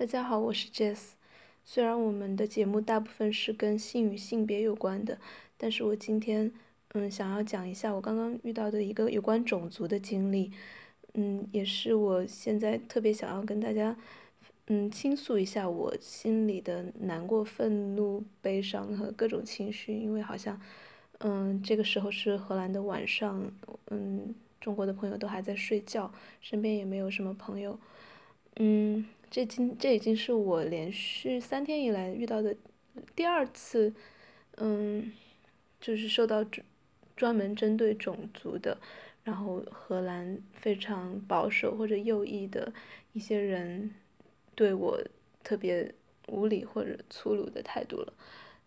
大家好，我是 Jess。虽然我们的节目大部分是跟性与性别有关的，但是我今天嗯想要讲一下我刚刚遇到的一个有关种族的经历，嗯，也是我现在特别想要跟大家嗯倾诉一下我心里的难过、愤怒、悲伤和各种情绪，因为好像嗯这个时候是荷兰的晚上，嗯，中国的朋友都还在睡觉，身边也没有什么朋友，嗯。这今这已经是我连续三天以来遇到的第二次，嗯，就是受到专专门针对种族的，然后荷兰非常保守或者右翼的一些人对我特别无理或者粗鲁的态度了。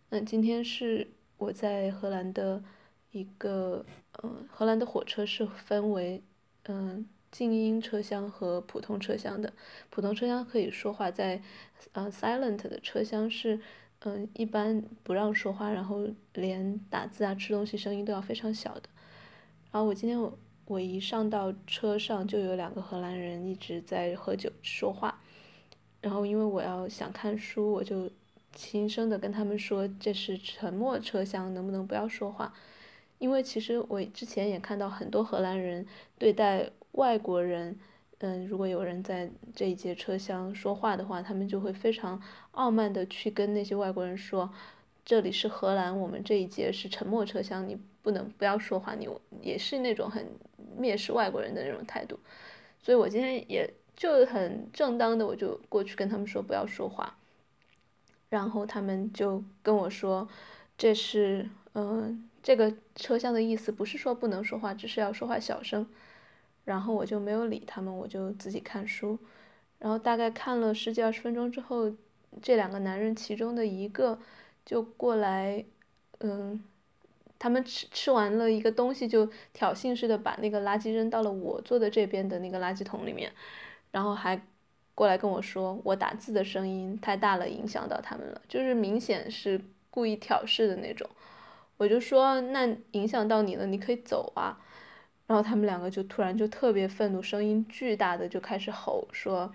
那今天是我在荷兰的一个，嗯，荷兰的火车是分为，嗯。静音车厢和普通车厢的，普通车厢可以说话，在呃 silent 的车厢是嗯一般不让说话，然后连打字啊吃东西声音都要非常小的。然后我今天我我一上到车上就有两个荷兰人一直在喝酒说话，然后因为我要想看书，我就轻声的跟他们说这是沉默车厢，能不能不要说话？因为其实我之前也看到很多荷兰人对待。外国人，嗯，如果有人在这一节车厢说话的话，他们就会非常傲慢的去跟那些外国人说，这里是荷兰，我们这一节是沉默车厢，你不能不要说话，你也是那种很蔑视外国人的那种态度。所以我今天也就很正当的，我就过去跟他们说不要说话，然后他们就跟我说，这是，嗯，这个车厢的意思不是说不能说话，只是要说话小声。然后我就没有理他们，我就自己看书。然后大概看了十几二十分钟之后，这两个男人其中的一个就过来，嗯，他们吃吃完了一个东西，就挑衅似的把那个垃圾扔到了我坐的这边的那个垃圾桶里面，然后还过来跟我说我打字的声音太大了，影响到他们了，就是明显是故意挑事的那种。我就说那影响到你了，你可以走啊。然后他们两个就突然就特别愤怒，声音巨大的就开始吼说，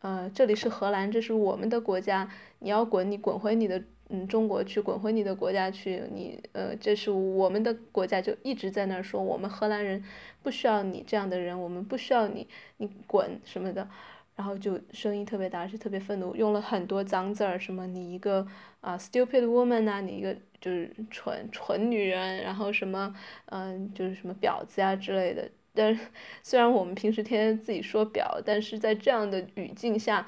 呃，这里是荷兰，这是我们的国家，你要滚，你滚回你的嗯中国去，滚回你的国家去，你呃这是我们的国家，就一直在那儿说我们荷兰人不需要你这样的人，我们不需要你，你滚什么的。然后就声音特别大，是特别愤怒，用了很多脏字儿，什么你一个啊 stupid woman 啊，你一个就是蠢蠢女人，然后什么嗯就是什么婊子呀之类的。但虽然我们平时天天自己说婊，但是在这样的语境下，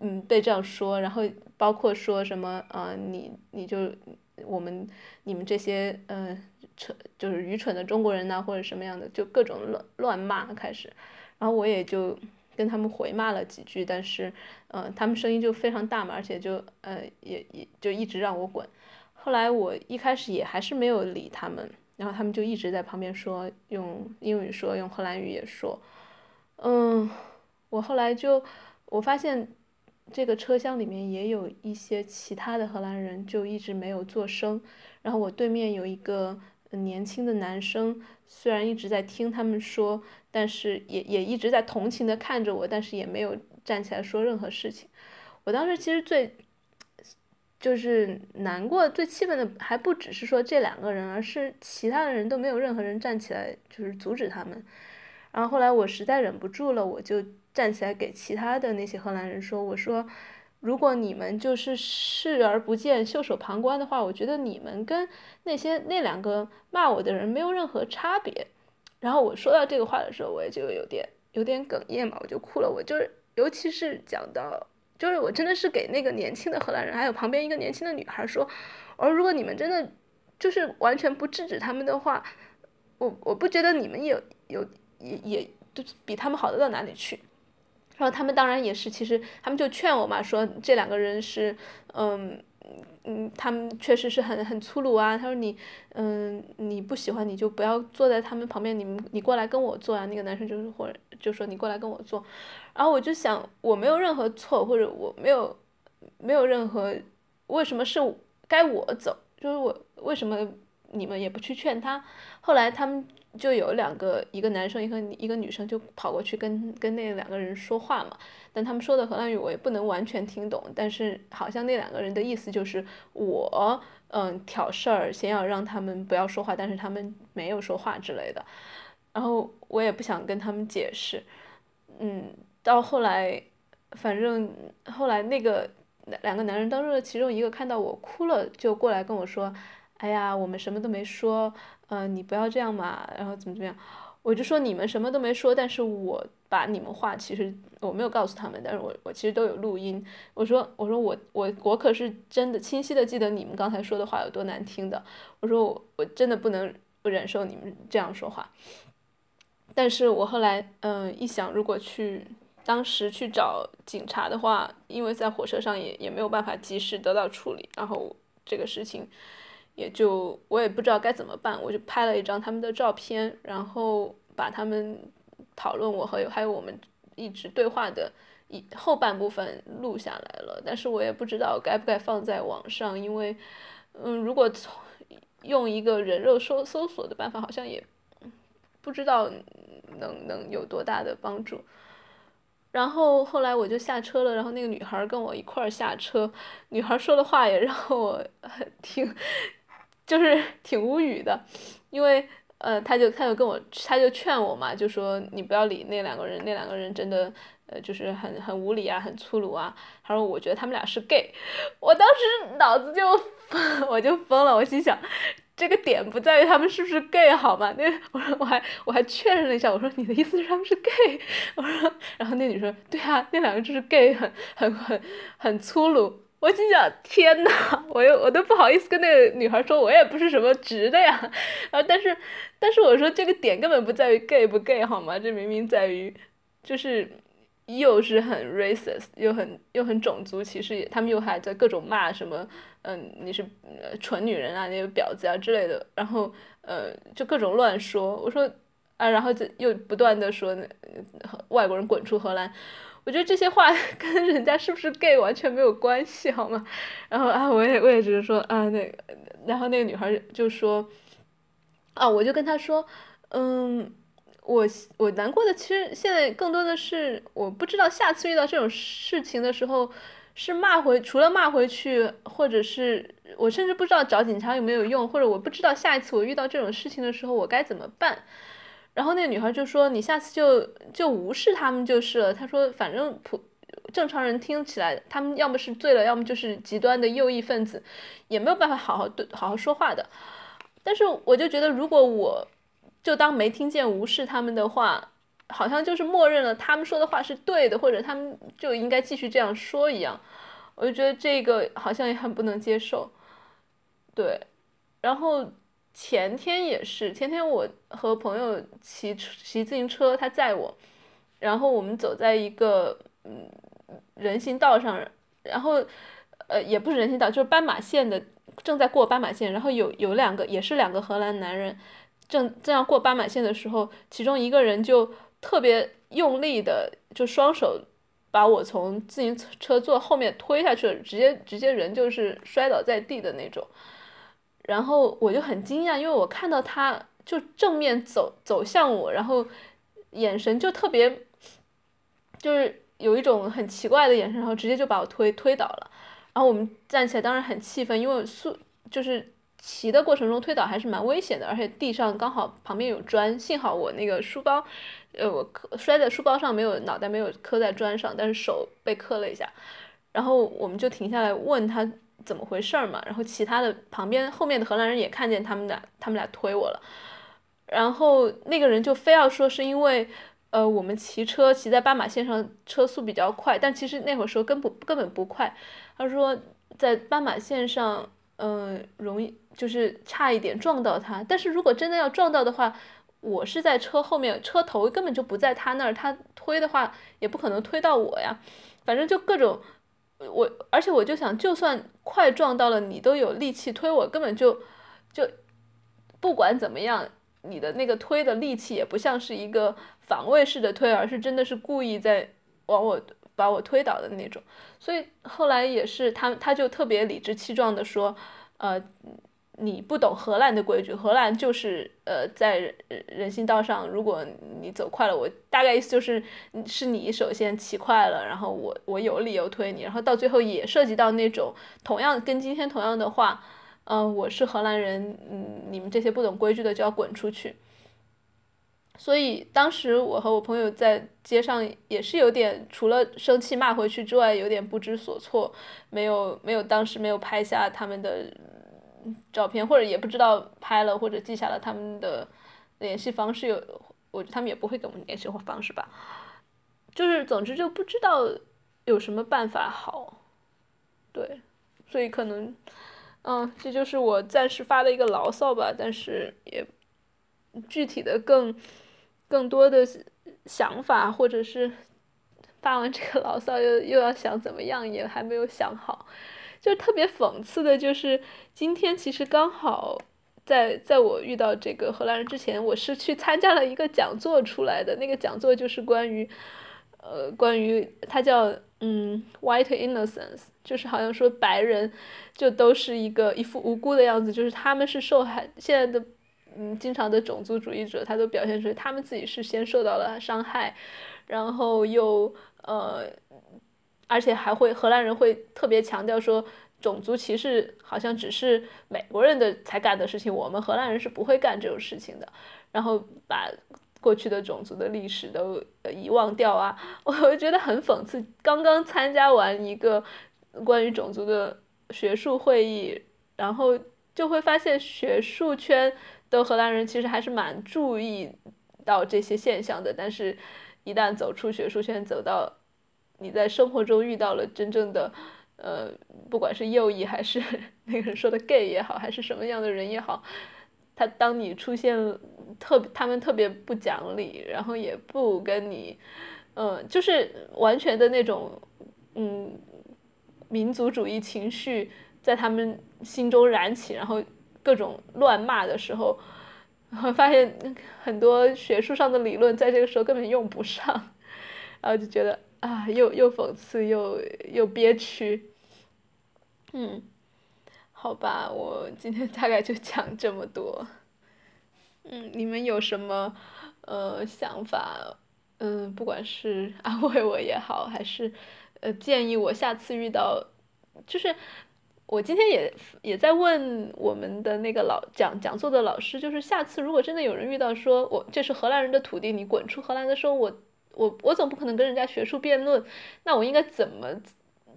嗯被这样说，然后包括说什么啊你你就我们你们这些嗯蠢就是愚蠢的中国人呐，或者什么样的，就各种乱乱骂开始，然后我也就。跟他们回骂了几句，但是，呃，他们声音就非常大嘛，而且就，呃，也也就一直让我滚。后来我一开始也还是没有理他们，然后他们就一直在旁边说，用英语说，用荷兰语也说。嗯，我后来就我发现这个车厢里面也有一些其他的荷兰人，就一直没有做声。然后我对面有一个。年轻的男生虽然一直在听他们说，但是也也一直在同情的看着我，但是也没有站起来说任何事情。我当时其实最就是难过、最气愤的还不只是说这两个人，而是其他的人都没有任何人站起来就是阻止他们。然后后来我实在忍不住了，我就站起来给其他的那些荷兰人说：“我说。”如果你们就是视而不见、袖手旁观的话，我觉得你们跟那些那两个骂我的人没有任何差别。然后我说到这个话的时候，我也就有点有点哽咽嘛，我就哭了。我就是，尤其是讲到，就是我真的是给那个年轻的荷兰人，还有旁边一个年轻的女孩说，而如果你们真的就是完全不制止他们的话，我我不觉得你们有有也也就比他们好得到哪里去。然后他们当然也是，其实他们就劝我嘛，说这两个人是，嗯嗯，他们确实是很很粗鲁啊。他说你，嗯，你不喜欢你就不要坐在他们旁边，你们你过来跟我坐啊。那个男生就是或者就说你过来跟我坐。然后我就想我没有任何错，或者我没有没有任何为什么是该我走，就是我为什么你们也不去劝他？后来他们就有两个一个男生一个一个女生就跑过去跟跟那两个人说话嘛，但他们说的荷兰语我也不能完全听懂，但是好像那两个人的意思就是我嗯挑事儿，先要让他们不要说话，但是他们没有说话之类的，然后我也不想跟他们解释，嗯，到后来反正后来那个两个男人当中的其中一个看到我哭了，就过来跟我说，哎呀，我们什么都没说。嗯，你不要这样嘛，然后怎么怎么样，我就说你们什么都没说，但是我把你们话其实我没有告诉他们，但是我我其实都有录音。我说我说我我我可是真的清晰的记得你们刚才说的话有多难听的。我说我我真的不能不忍受你们这样说话。但是我后来嗯一想，如果去当时去找警察的话，因为在火车上也也没有办法及时得到处理，然后这个事情。也就我也不知道该怎么办，我就拍了一张他们的照片，然后把他们讨论我和还有我们一直对话的一后半部分录下来了，但是我也不知道该不该放在网上，因为嗯，如果从用一个人肉搜搜索的办法，好像也不知道能能有多大的帮助。然后后来我就下车了，然后那个女孩跟我一块儿下车，女孩说的话也让我 挺。就是 挺无语的，因为呃，他就他就跟我，他就劝我嘛，就说你不要理那两个人，那两个人真的呃，就是很很无理啊，很粗鲁啊。他说我觉得他们俩是 gay，我当时脑子就 我就疯了，我心想这个点不在于他们是不是 gay 好吗？那 我说我还我还确认了一下，我说你的意思是他们是 gay？我说，然后那女生对啊，那两个就是 gay，很很很很粗鲁。我心想，天呐，我又我都不好意思跟那个女孩说，我也不是什么直的呀。然后，但是，但是我说这个点根本不在于 gay 不 gay 好吗？这明明在于，就是又是很 racist，又很又很种族歧视，他们又还在各种骂什么，嗯，你是呃蠢女人啊，那个婊子啊之类的。然后，呃，就各种乱说。我说，啊，然后就又不断的说，外国人滚出荷兰。我觉得这些话 跟人家是不是 gay 完全没有关系，好吗？然后啊，我也我也只是说啊，那个，然后那个女孩就说，啊，我就跟她说，嗯，我我难过的其实现在更多的是，我不知道下次遇到这种事情的时候，是骂回，除了骂回去，或者是我甚至不知道找警察有没有用，或者我不知道下一次我遇到这种事情的时候我该怎么办。然后那个女孩就说：“你下次就就无视他们就是了。”她说：“反正普正常人听起来，他们要么是醉了，要么就是极端的右翼分子，也没有办法好好对好好说话的。”但是我就觉得，如果我就当没听见、无视他们的话，好像就是默认了他们说的话是对的，或者他们就应该继续这样说一样。我就觉得这个好像也很不能接受。对，然后。前天也是，前天我和朋友骑骑自行车，他载我，然后我们走在一个嗯人行道上，然后呃也不是人行道，就是斑马线的，正在过斑马线，然后有有两个也是两个荷兰男人，正正要过斑马线的时候，其中一个人就特别用力的就双手把我从自行车座后面推下去了，直接直接人就是摔倒在地的那种。然后我就很惊讶，因为我看到他就正面走走向我，然后眼神就特别，就是有一种很奇怪的眼神，然后直接就把我推推倒了。然后我们站起来，当然很气愤，因为速就是骑的过程中推倒还是蛮危险的，而且地上刚好旁边有砖，幸好我那个书包，呃，我摔在书包上，没有脑袋没有磕在砖上，但是手被磕了一下。然后我们就停下来问他。怎么回事儿嘛？然后其他的旁边后面的荷兰人也看见他们俩，他们俩推我了。然后那个人就非要说是因为，呃，我们骑车骑在斑马线上，车速比较快，但其实那会儿说根本根本不快。他说在斑马线上，嗯，容易就是差一点撞到他。但是如果真的要撞到的话，我是在车后面，车头根本就不在他那儿，他推的话也不可能推到我呀。反正就各种。我而且我就想，就算快撞到了你，都有力气推我，根本就就不管怎么样，你的那个推的力气也不像是一个防卫式的推，而是真的是故意在往我把我推倒的那种。所以后来也是他，他就特别理直气壮的说，呃，你不懂荷兰的规矩，荷兰就是呃在人行道上，如果你走快了，我大概意思就是是你首先骑快了，然后我我有理由推你，然后到最后也涉及到那种同样跟今天同样的话，嗯，我是荷兰人，嗯，你们这些不懂规矩的就要滚出去。所以当时我和我朋友在街上也是有点，除了生气骂回去之外，有点不知所措，没有没有当时没有拍下他们的照片，或者也不知道拍了或者记下了他们的联系方式，有我觉得他们也不会给我们联系方式吧，就是总之就不知道有什么办法好，对，所以可能，嗯，这就是我暂时发的一个牢骚吧，但是也具体的更。更多的想法，或者是发完这个牢骚又又要想怎么样，也还没有想好。就特别讽刺的，就是今天其实刚好在在我遇到这个荷兰人之前，我是去参加了一个讲座出来的。那个讲座就是关于，呃，关于他叫嗯，white innocence，就是好像说白人就都是一个一副无辜的样子，就是他们是受害现在的。嗯，经常的种族主义者，他都表现出他们自己是先受到了伤害，然后又呃，而且还会荷兰人会特别强调说，种族歧视好像只是美国人的才干的事情，我们荷兰人是不会干这种事情的，然后把过去的种族的历史都遗忘掉啊，我觉得很讽刺。刚刚参加完一个关于种族的学术会议，然后就会发现学术圈。的荷兰人其实还是蛮注意到这些现象的，但是，一旦走出学术圈，走到你在生活中遇到了真正的，呃，不管是右翼还是那个人说的 gay 也好，还是什么样的人也好，他当你出现特他们特别不讲理，然后也不跟你，嗯，就是完全的那种，嗯，民族主义情绪在他们心中燃起，然后。各种乱骂的时候，然后发现很多学术上的理论在这个时候根本用不上，然后就觉得啊，又又讽刺又又憋屈，嗯，好吧，我今天大概就讲这么多，嗯，你们有什么呃想法？嗯，不管是安慰我也好，还是呃建议我下次遇到，就是。我今天也也在问我们的那个老讲讲座的老师，就是下次如果真的有人遇到说我这是荷兰人的土地，你滚出荷兰的时候，我我我总不可能跟人家学术辩论，那我应该怎么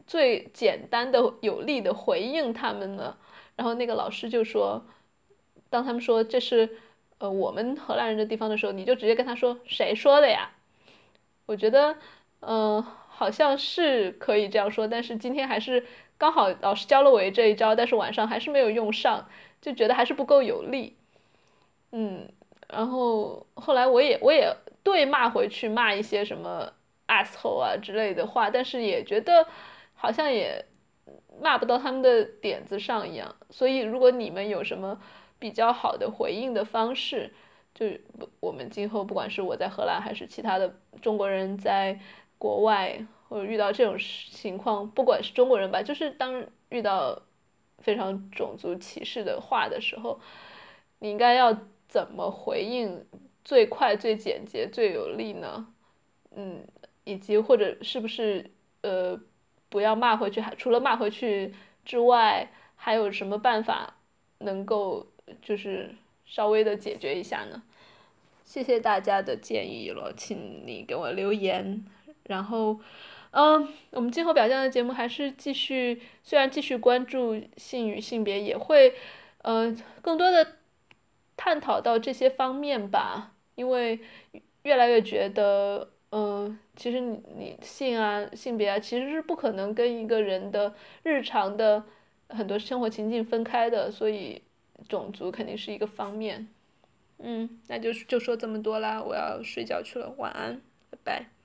最简单的有力的回应他们呢？然后那个老师就说，当他们说这是呃我们荷兰人的地方的时候，你就直接跟他说谁说的呀？我觉得嗯好像是可以这样说，但是今天还是。刚好老师教了我这一招，但是晚上还是没有用上，就觉得还是不够有力。嗯，然后后来我也我也对骂回去，骂一些什么 asshole 啊之类的话，但是也觉得好像也骂不到他们的点子上一样。所以如果你们有什么比较好的回应的方式，就我们今后不管是我在荷兰还是其他的中国人在国外。或者遇到这种情况，不管是中国人吧，就是当遇到非常种族歧视的话的时候，你应该要怎么回应最快、最简洁、最有力呢？嗯，以及或者是不是呃不要骂回去，还除了骂回去之外，还有什么办法能够就是稍微的解决一下呢？谢谢大家的建议了，请你给我留言，然后。嗯，我们今后表现的节目还是继续，虽然继续关注性与性别，也会，呃，更多的探讨到这些方面吧。因为越来越觉得，嗯，其实你你性啊、性别啊，其实是不可能跟一个人的日常的很多生活情境分开的，所以种族肯定是一个方面。嗯，那就就说这么多啦，我要睡觉去了，晚安，拜拜。